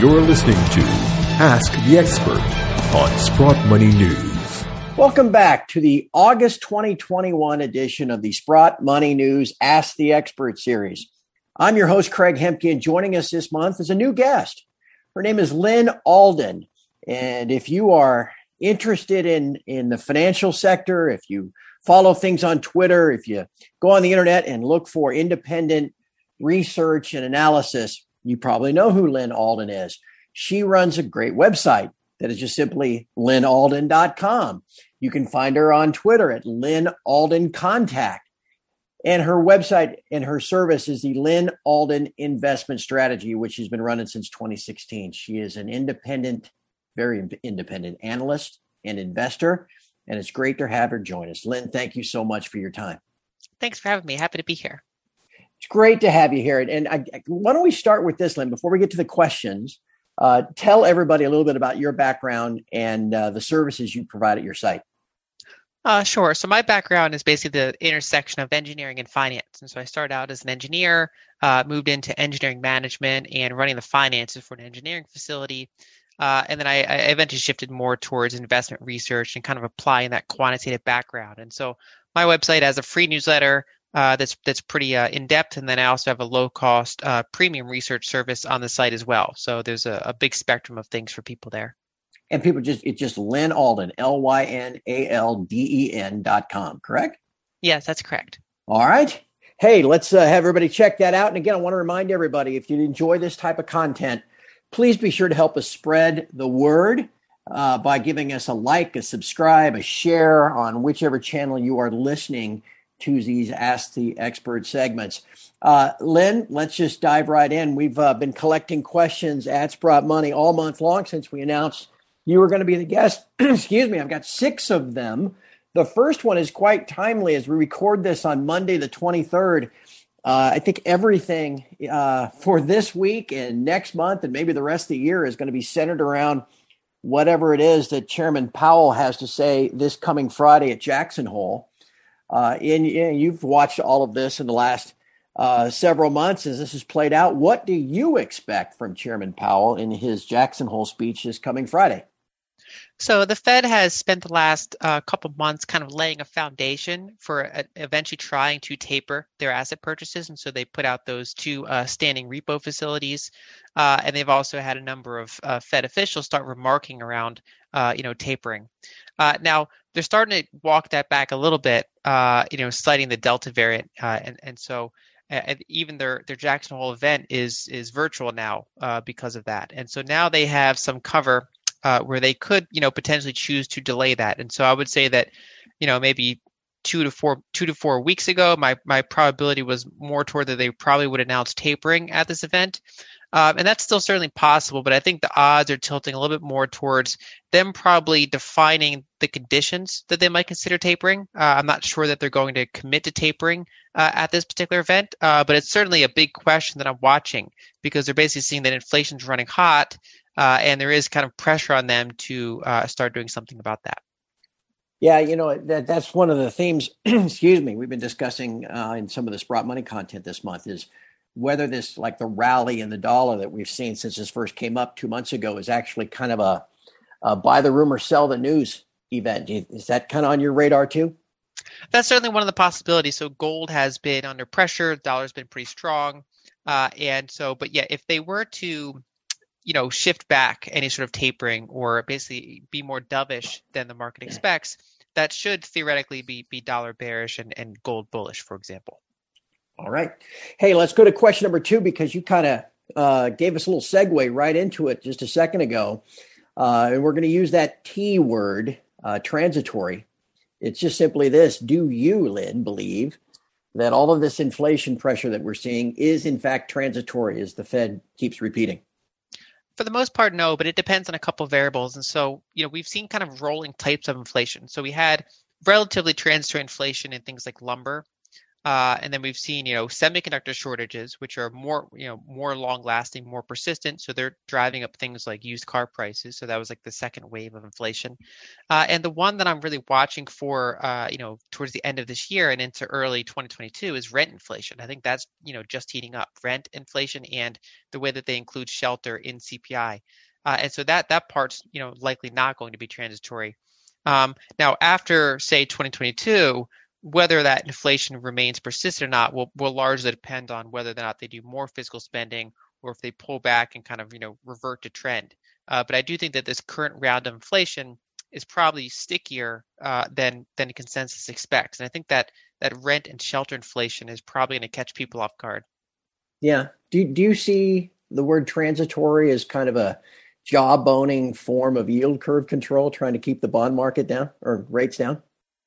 You're listening to Ask the Expert on Sprott Money News. Welcome back to the August 2021 edition of the Sprott Money News Ask the Expert series. I'm your host, Craig Hemke, and joining us this month is a new guest. Her name is Lyn Alden. And if you are interested in, in the financial sector, if you follow things on Twitter, if you go on the internet and look for independent research and analysis, you probably know who Lyn Alden is. She runs a great website that is just simply lynalden.com. You can find her on Twitter at Lyn Alden Contact. And her website and her service is the Lyn Alden Investment Strategy, which she's been running since 2016. She is an independent, very independent analyst and investor. And it's great to have her join us. Lyn, thank you so much for your time. Thanks for having me. Happy to be here. It's great to have you here. And I, why don't we start with this, Lyn, before we get to the questions? Uh, tell everybody a little bit about your background and uh, the services you provide at your site. Uh, sure. So my background is basically the intersection of engineering and finance. And so I started out as an engineer, uh, moved into engineering management and running the finances for an engineering facility. Uh, and then I, I, eventually shifted more towards investment research and kind of applying that quantitative background. And so my website has a free newsletter uh, that's that's pretty uh, in depth, and then I also have a low cost uh, premium research service on the site as well. So there's a, a, big spectrum of things for people there. And people just it's just Lyn Alden L Y N A L D E N dot com, correct? Yes, that's correct. All right. Hey, let's uh, have everybody check that out. And again, I want to remind everybody if you enjoy this type of content, please be sure to help us spread the word. Uh, by giving us a like, a subscribe, a share on whichever channel you are listening these Ask the Expert segments. Uh, Lyn, let's just dive right in. We've uh, been collecting questions at Sprott Money all month long since we announced you were going to be the guest. Excuse me, I've got six of them. The first one is quite timely as we record this on Monday, the 23rd. Uh, I think everything uh, for this week and next month and maybe the rest of the year is going to be centered around whatever it is that Chairman Powell has to say this coming Friday at Jackson Hole. Uh, and, you've watched all of this in the last uh, several months as this has played out. What do you expect from Chairman Powell in his Jackson Hole speech this coming Friday? So the Fed has spent the last uh, couple months kind of laying a foundation for uh, eventually trying to taper their asset purchases, and so they put out those two uh, standing repo facilities, uh, and they've also had a number of uh, Fed officials start remarking around, uh, you know, tapering. now they're starting to walk that back a little bit, you know, citing the Delta variant, and and so and even their their Jackson Hole event is is virtual now uh, because of that. And so now they have some cover uh, where they could, you know, potentially choose to delay that. And so I would say that, you know, maybe two to four two to four weeks ago, my my probability was more toward that they probably would announce tapering at this event. Um, and that's still certainly possible, but I think the odds are tilting a little bit more towards them probably defining the conditions that they might consider tapering. Uh, I'm not sure that they're going to commit to tapering uh, at this particular event, uh, but it's certainly a big question that I'm watching because they're basically seeing that inflation's running hot uh, and there is kind of pressure on them to uh, start doing something about that. Yeah, you know that that's one of the themes. excuse me, we've been discussing uh, in some of the Sprott Money content this month is whether this like the rally in the dollar that we've seen since this first came up two months ago is actually kind of a, a buy the rumor, sell the news event. Is that kind of on your radar too? That's certainly one of the possibilities. So gold has been under pressure, the dollar's been pretty strong, uh, and so, but yeah, if they were to you know shift back any sort of tapering or basically be more dovish than the market expects that should theoretically be be dollar bearish and, and gold bullish for example all right hey let's go to question number two because you kind of uh, gave us a little segue right into it just a second ago uh, and we're going to use that t word uh, transitory it's just simply this do you lyn believe that all of this inflation pressure that we're seeing is in fact transitory as the fed keeps repeating for the most part, no, but it depends on a couple of variables. And so, you know, we've seen kind of rolling types of inflation. So we had relatively transitory inflation in things like lumber. Uh, and then we've seen, you know, semiconductor shortages, which are more, you know, more long-lasting, more persistent. So they're driving up things like used car prices. So that was like the second wave of inflation. Uh, and the one that I'm really watching for, uh, you know, towards the end of this year and into early 2022 is rent inflation. I think that's, you know, just heating up. Rent inflation and the way that they include shelter in CPI. Uh, and so that that part's, you know, likely not going to be transitory. Um, now, after say 2022 whether that inflation remains persistent or not will, will largely depend on whether or not they do more fiscal spending or if they pull back and kind of you know revert to trend. Uh, but I do think that this current round of inflation is probably stickier uh, than than consensus expects, and I think that that rent and shelter inflation is probably going to catch people off guard. Yeah. Do do you see the word transitory as kind of a jawboning form of yield curve control, trying to keep the bond market down or rates down?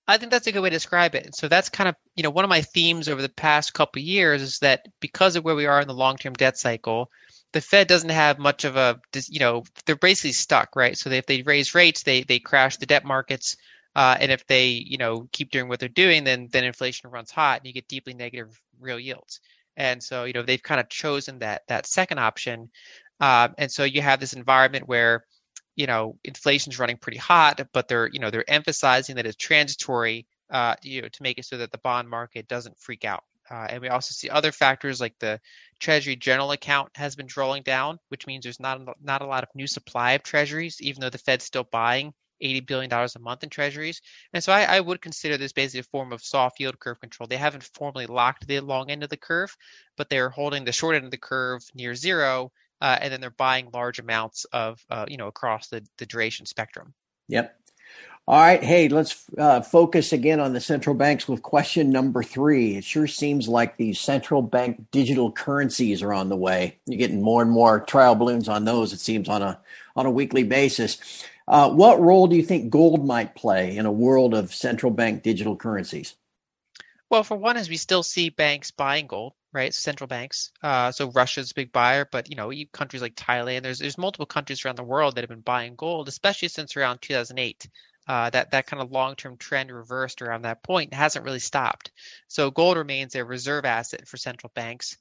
I think that's a good way to describe it. And So that's kind of, you know, one of my themes over the past couple years is that because of where we are in the long-term debt cycle, the Fed doesn't have much of a, you know, they're basically stuck, right? So they, if they raise rates, they they crash the debt markets, uh, and if they, you know, keep doing what they're doing, then then inflation runs hot, and you get deeply negative real yields. And so, you know, they've kind of chosen that that second option, uh, and so you have this environment where you know inflation's running pretty hot, but they're you know they're emphasizing that it's transitory, uh, you know, to make it so that the bond market doesn't freak out. Uh, and we also see other factors like the Treasury General Account has been drawing down, which means there's not not a lot of new supply of Treasuries, even though the Fed's still buying 80 billion dollars a month in Treasuries. And so I, I, would consider this basically a form of soft yield curve control. They haven't formally locked the long end of the curve, but they're holding the short end of the curve near zero uh, and then they're buying large amounts of uh, you know across the, the duration spectrum. Yep. All right. Hey, let's uh, focus again on the central banks with question number three. It sure seems like these central bank digital currencies are on the way. You're getting more and more trial balloons on those. It seems on a on a weekly basis. Uh, what role do you think gold might play in a world of central bank digital currencies? Well, for one, is we still see banks buying gold right? Central banks. Uh, so Russia's a big buyer, but you know, countries like Thailand, there's there's multiple countries around the world that have been buying gold, especially since around 2008. Uh, that that kind of long-term trend reversed around that point and hasn't really stopped. So gold remains a reserve asset for central banks.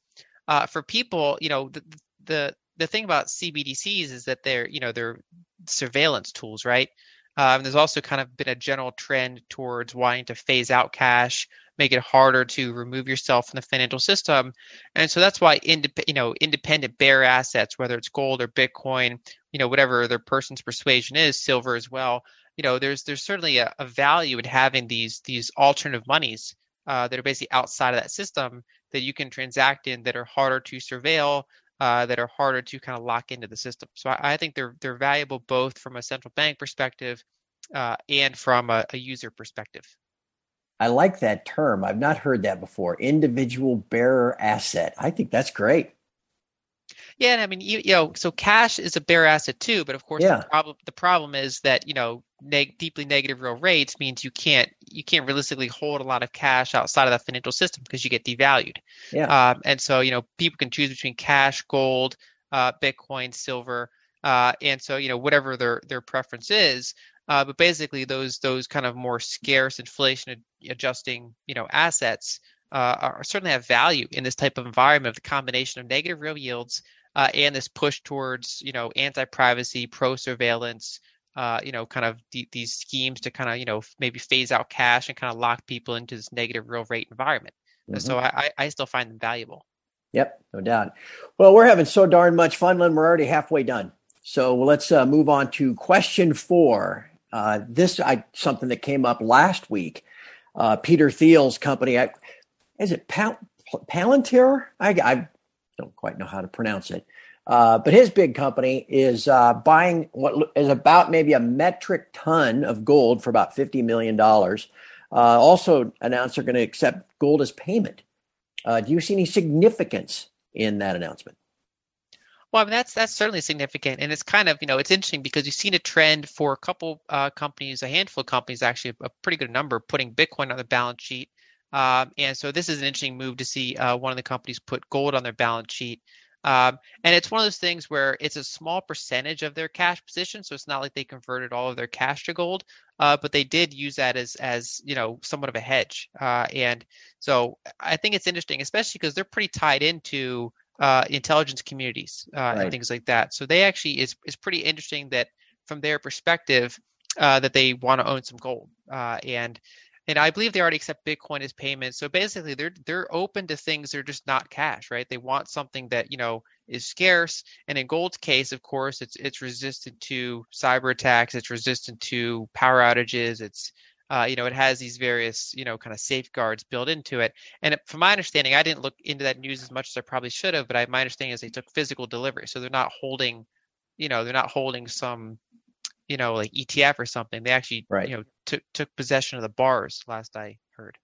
Uh, for people, you know, the, the the thing about CBDCs is that they're you know they're surveillance tools, right? Um, there's also kind of been a general trend towards wanting to phase out cash make it harder to remove yourself from the financial system. And so that's why indep- you know independent bearer assets, whether it's gold or Bitcoin, you know whatever their person's persuasion is, silver as well. You know, there's there's certainly a, a value in having these these alternative monies uh, that are basically outside of that system that you can transact in that are harder to surveil, uh, that are harder to kind of lock into the system. So I, I, think they're they're valuable both from a central bank perspective uh, and from a, a, user perspective. I like that term. I've not heard that before. Individual bearer asset. I think that's great. Yeah, and I mean, you, you know, so cash is a bearer asset too, but of course, yeah. the problem the problem is that you know, neg- deeply negative real rates means you can't you can't realistically hold a lot of cash outside of the financial system because you get devalued. Yeah, um, and so you know, people can choose between cash, gold, uh, Bitcoin, silver, uh, and so you know, whatever their their preference is. Uh, but basically, those those kind of more scarce inflation adjusting you know assets uh, are certainly have value in this type of environment of the combination of negative real yields uh, and this push towards you know anti-privacy, pro-surveillance, uh, you know, kind of these schemes to kind of you know maybe phase out cash and kind of lock people into this negative real rate environment. Mm-hmm. So I, I still find them valuable. Yep, no doubt. Well, we're having so darn much fun, Lyn. We're already halfway done. So let's uh, move on to question four. Uh, this I something that came up last week. Uh, Peter Thiel's company, I, is it Pal- Palantir? I, I, don't quite know how to pronounce it, uh, but his big company is uh, buying what is about maybe a metric ton of gold for about fifty million dollars. Uh, also announced they're going to accept gold as payment. do you see any significance in that announcement? Well, I mean that's that's certainly significant, and it's kind of you know it's interesting because you've seen a trend for a couple uh, companies, a handful of companies, actually a pretty good number, putting Bitcoin on the balance sheet. Um, and so this is an interesting move to see uh, one of the companies put gold on their balance sheet. Um, and it's one of those things where it's a small percentage of their cash position, so it's not like they converted all of their cash to gold, uh, but they did use that as as you know somewhat of a hedge. Uh, and so I think it's interesting, especially because they're pretty tied into uh, intelligence communities uh, right. and things like that. So they actually is is pretty interesting that from their perspective uh, that they want to own some gold uh, and and I believe they already accept Bitcoin as payment. So basically, they're they're open to things they're just not cash, right? They want something that you know is scarce. And in gold's case, of course, it's it's resistant to cyber attacks. It's resistant to power outages. It's uh, you know, it has these various, you know, kind of safeguards built into it. And from my understanding, I didn't look into that news as much as I probably should have, but I, my understanding is they took physical delivery, so they're not holding, you know, they're not holding some you know, like ETF or something. They actually, right. you know, took took possession of the bars. Last I heard.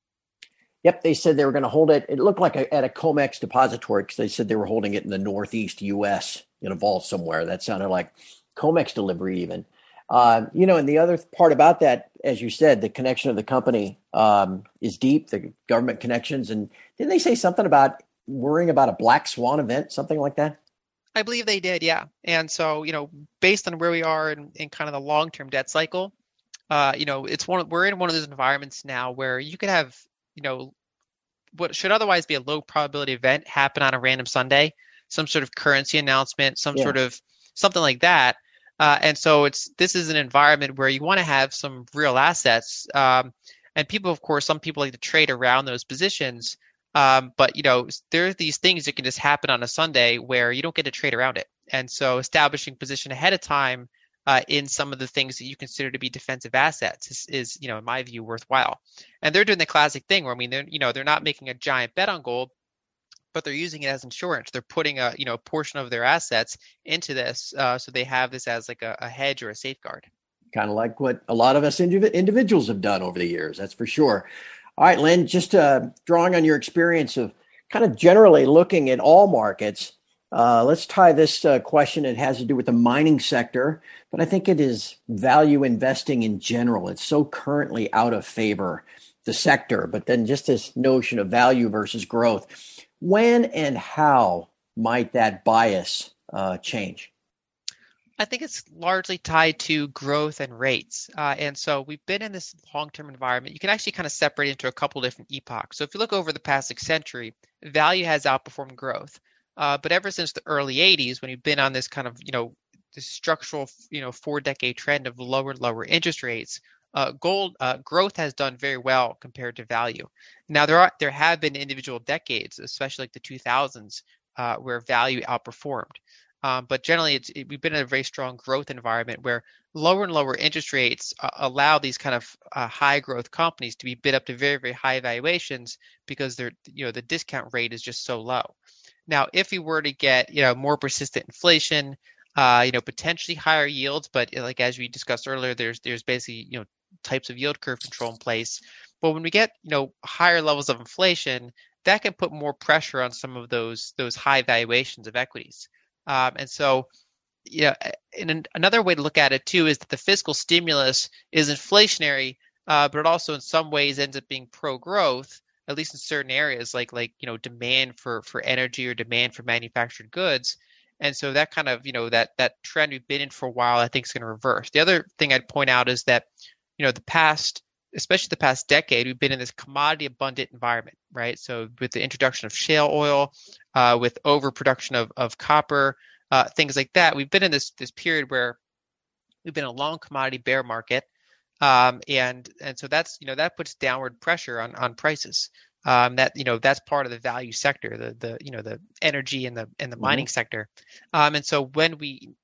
Yep, they said they were going to hold it. It looked like a, at a COMEX depository because they said they were holding it in the Northeast U.S. in a vault somewhere. That sounded like COMEX delivery, even. Uh, you know, and the other part about that, as you said, the connection of the company um, is deep. The government connections, and didn't they say something about worrying about a black swan event, something like that? I believe they did, yeah. And so, you know, based on where we are in, in kind of the long-term debt cycle, uh, you know, it's one. We're in one of those environments now where you could have, you know, what should otherwise be a low probability event happen on a random Sunday, some sort of currency announcement, some yeah. sort of something like that. Uh, and so it's this is an environment where you want to have some real assets. Um, and people, of course, some people like to trade around those positions. Um, but you know, there are these things that can just happen on a Sunday where you don't get to trade around it. And so establishing position ahead of time uh, in some of the things that you consider to be defensive assets is, is, you know, in my view, worthwhile. And they're doing the classic thing where I mean, they're, you know, they're not making a giant bet on gold, but they're using it as insurance. They're putting a, you know, a portion of their assets into this, uh, so they have this as like a, a hedge or a safeguard. Kind of like what a lot of us indiv- individuals have done over the years. That's for sure. All right, Lyn, just uh, drawing on your experience of kind of generally looking at all markets, uh, let's tie this uh, question. It has to do with the mining sector, but I think it is value investing in general. It's so currently out of favor, the sector, but then just this notion of value versus growth. When and how might that bias uh, change? I think it's largely tied to growth and rates. Uh, and so we've been in this long term environment. You can actually kind of separate into a couple different epochs. So if you look over the past century, value has outperformed growth. Uh, but ever since the early 80s, when you've been on this kind of, you know, this structural, you know, four decade trend of lower and lower interest rates, uh, gold uh, growth has done very well compared to value. Now there are there have been individual decades, especially like the 2000s, uh, where value outperformed. Um, but generally, it's it, we've been in a very strong growth environment where lower and lower interest rates uh, allow these kind of uh, high growth companies to be bid up to very very high valuations because they're you know the discount rate is just so low. Now, if we were to get you know more persistent inflation, uh, you know potentially higher yields, but uh, like as we discussed earlier, there's there's basically you know types of yield curve control in place. But when we get you know higher levels of inflation, that can put more pressure on some of those those high valuations of equities. Um, and so, yeah, and another way to look at it too is that the fiscal stimulus is inflationary, uh, but it also in some ways ends up being pro-growth, at least in certain areas, like like you know demand for for energy or demand for manufactured goods. And so that kind of you know that that trend we've been in for a while, I think is going to reverse. The other thing I'd point out is that you know the past especially the past decade, we've been in this commodity abundant environment, right? So with the introduction of shale oil, uh, with overproduction of, of copper, uh, things like that, we've been in this this period where we've been a long commodity bear market, um, and and so that's you know that puts downward pressure on on prices. Um, that you know that's part of the value sector, the the you know the energy and the and the mining mm-hmm. sector, um, and so when we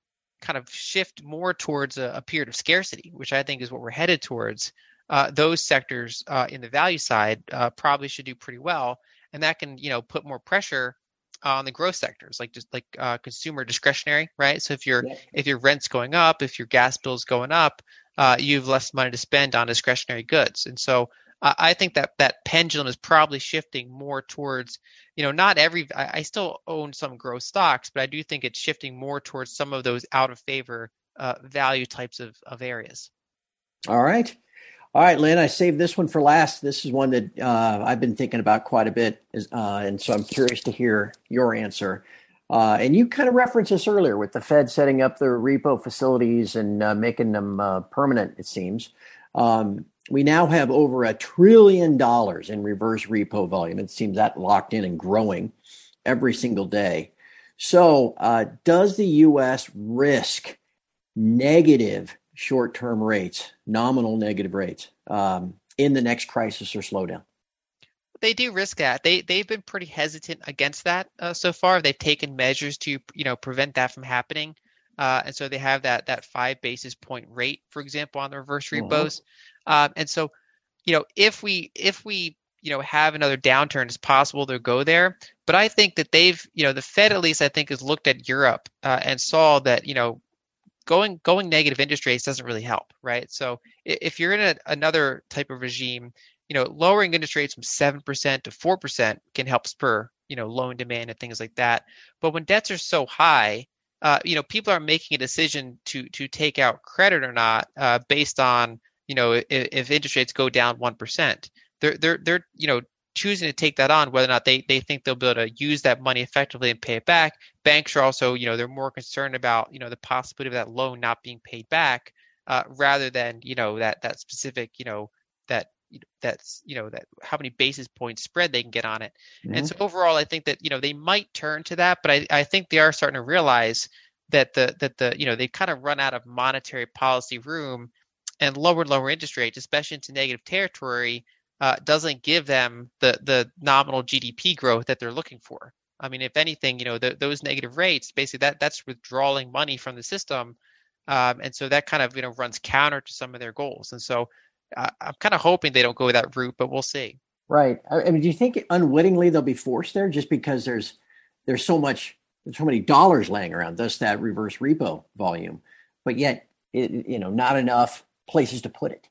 kind of shift more towards a, a period of scarcity, which I think is what we're headed towards, uh, those sectors uh, in the value side uh, probably should do pretty well, and that can you know put more pressure on the growth sectors, like just like uh, consumer discretionary, right? So if your yeah. if your rent's going up, if your gas bill's going up, uh, you have less money to spend on discretionary goods, and so I think that that pendulum is probably shifting more towards, you know, not every. I, I, still own some growth stocks, but I do think it's shifting more towards some of those out of favor uh, value types of of areas. All right. All right, Lyn, I saved this one for last. This is one that uh, I've been thinking about quite a bit, uh, and so I'm curious to hear your answer. Uh, and you kind of referenced this earlier with the Fed setting up their repo facilities and uh, making them uh, permanent, it seems. Um, we now have over a trillion dollars in reverse repo volume. It seems that locked in and growing every single day. So, uh, does the U.S. risk negative short term rates, nominal negative rates, um, in the next crisis or slowdown? they do risk that. They they've been pretty hesitant against that uh, so far. They've taken measures to you know prevent that from happening, uh, and so they have that that five basis point rate, for example, on the reverse uh-huh. repos. Uh-huh. Um, and so, you know, if we if we you know have another downturn, it's possible they'll go there. But I think that they've you know the Fed at least I think has looked at Europe uh, and saw that you know going going negative interest rates doesn't really help, right? So if you're in a, another type of regime, you know, lowering interest rates from 7% to 4% can help spur, you know, loan demand and things like that. But when debts are so high, uh, you know, people are making a decision to to take out credit or not uh, based on, you know, if, if interest rates go down 1%. They're they're they're, you know, choosing to take that on whether or not they, they think they'll be able to use that money effectively and pay it back banks are also you know they're more concerned about you know the possibility of that loan not being paid back uh, rather than you know that that specific you know that that's you know that how many basis points spread they can get on it mm-hmm. and so overall i think that you know they might turn to that but I, I think they are starting to realize that the that the you know they kind of run out of monetary policy room and lower and lower interest rates especially into negative territory uh, doesn't give them the the nominal gdp growth that they're looking for i mean if anything you know the, those negative rates basically that that's withdrawing money from the system um, and so that kind of you know runs counter to some of their goals and so I, am kind of hoping they don't go that route, but we'll see. Right. I mean, do you think unwittingly they'll be forced there just because there's there's so much there's so many dollars laying around, thus that reverse repo volume, but yet it, you know not enough places to put it.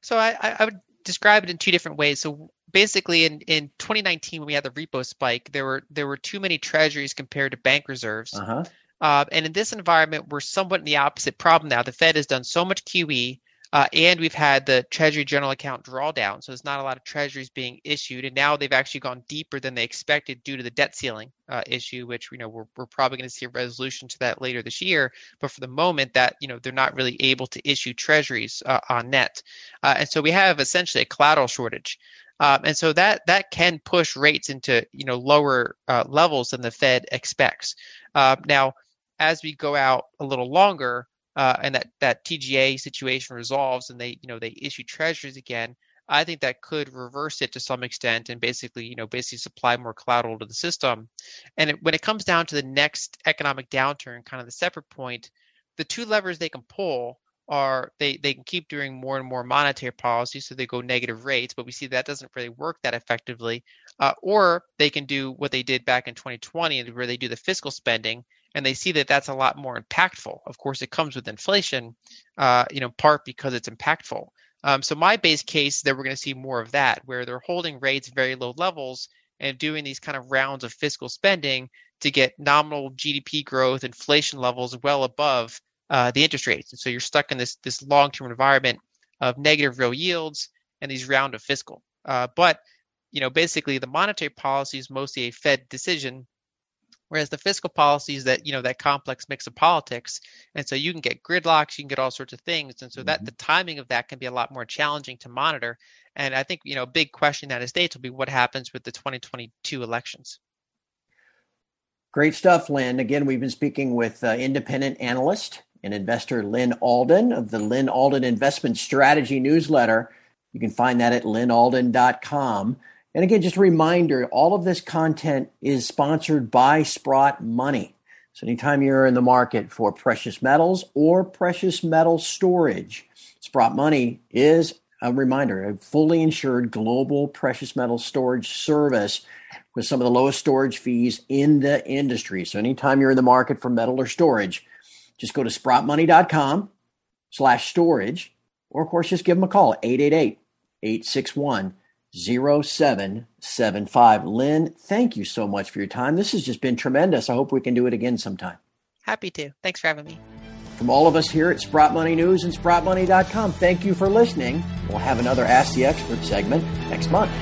So I, I would describe it in two different ways. So basically, in, in 2019 when we had the repo spike, there were there were too many treasuries compared to bank reserves. Uh-huh. Uh, and in this environment, we're somewhat in the opposite problem now. The Fed has done so much QE uh, and we've had the Treasury General Account drawdown, so there's not a lot of treasuries being issued. And now they've actually gone deeper than they expected due to the debt ceiling uh, issue, which you know we're, we're probably going to see a resolution to that later this year. But for the moment, that you know they're not really able to issue treasuries uh, on net, uh, and so we have essentially a collateral shortage. Um, and so that that can push rates into you know lower uh, levels than the Fed expects. Uh, now, as we go out a little longer, uh, and that that TGA situation resolves and they you know they issue treasuries again, I think that could reverse it to some extent and basically you know basically supply more collateral to the system. And it, when it comes down to the next economic downturn, kind of the separate point, the two levers they can pull are they they can keep doing more and more monetary policy so they go negative rates but we see that doesn't really work that effectively uh, or they can do what they did back in 2020 where they do the fiscal spending and they see that that's a lot more impactful. Of course, it comes with inflation, uh, you know, part because it's impactful. Um, so my base case that we're going to see more of that, where they're holding rates very low levels and doing these kind of rounds of fiscal spending to get nominal GDP growth, inflation levels well above uh, the interest rates. And so you're stuck in this this long-term environment of negative real yields and these round of fiscal. Uh, but you know, basically, the monetary policy is mostly a Fed decision Whereas the fiscal policies that you know that complex mix of politics, and so you can get gridlocks, you can get all sorts of things, and so that mm-hmm. the timing of that can be a lot more challenging to monitor. And I think you know a big question in the United States will be what happens with the 2022 elections. Great stuff, Lyn. Again, we've been speaking with uh, independent analyst and investor Lyn Alden of the Lyn Alden Investment Strategy newsletter. You can find that at lynalden.com. And again, just a reminder all of this content is sponsored by Sprott Money. So anytime you're in the market for precious metals or precious metal storage, Sprott Money is a reminder, a fully insured global precious metal storage service with some of the lowest storage fees in the industry. So anytime you're in the market for metal or storage, just go to sprottmoney.com slash storage, or of course, just give them a call, 888 861 0775. Lyn, thank you so much for your time. This has just been tremendous. I hope we can do it again sometime. Happy to. Thanks for having me. From all of us here at Sprott Money News and SprottMoney.com, thank you for listening. We'll have another Ask the Expert segment next month.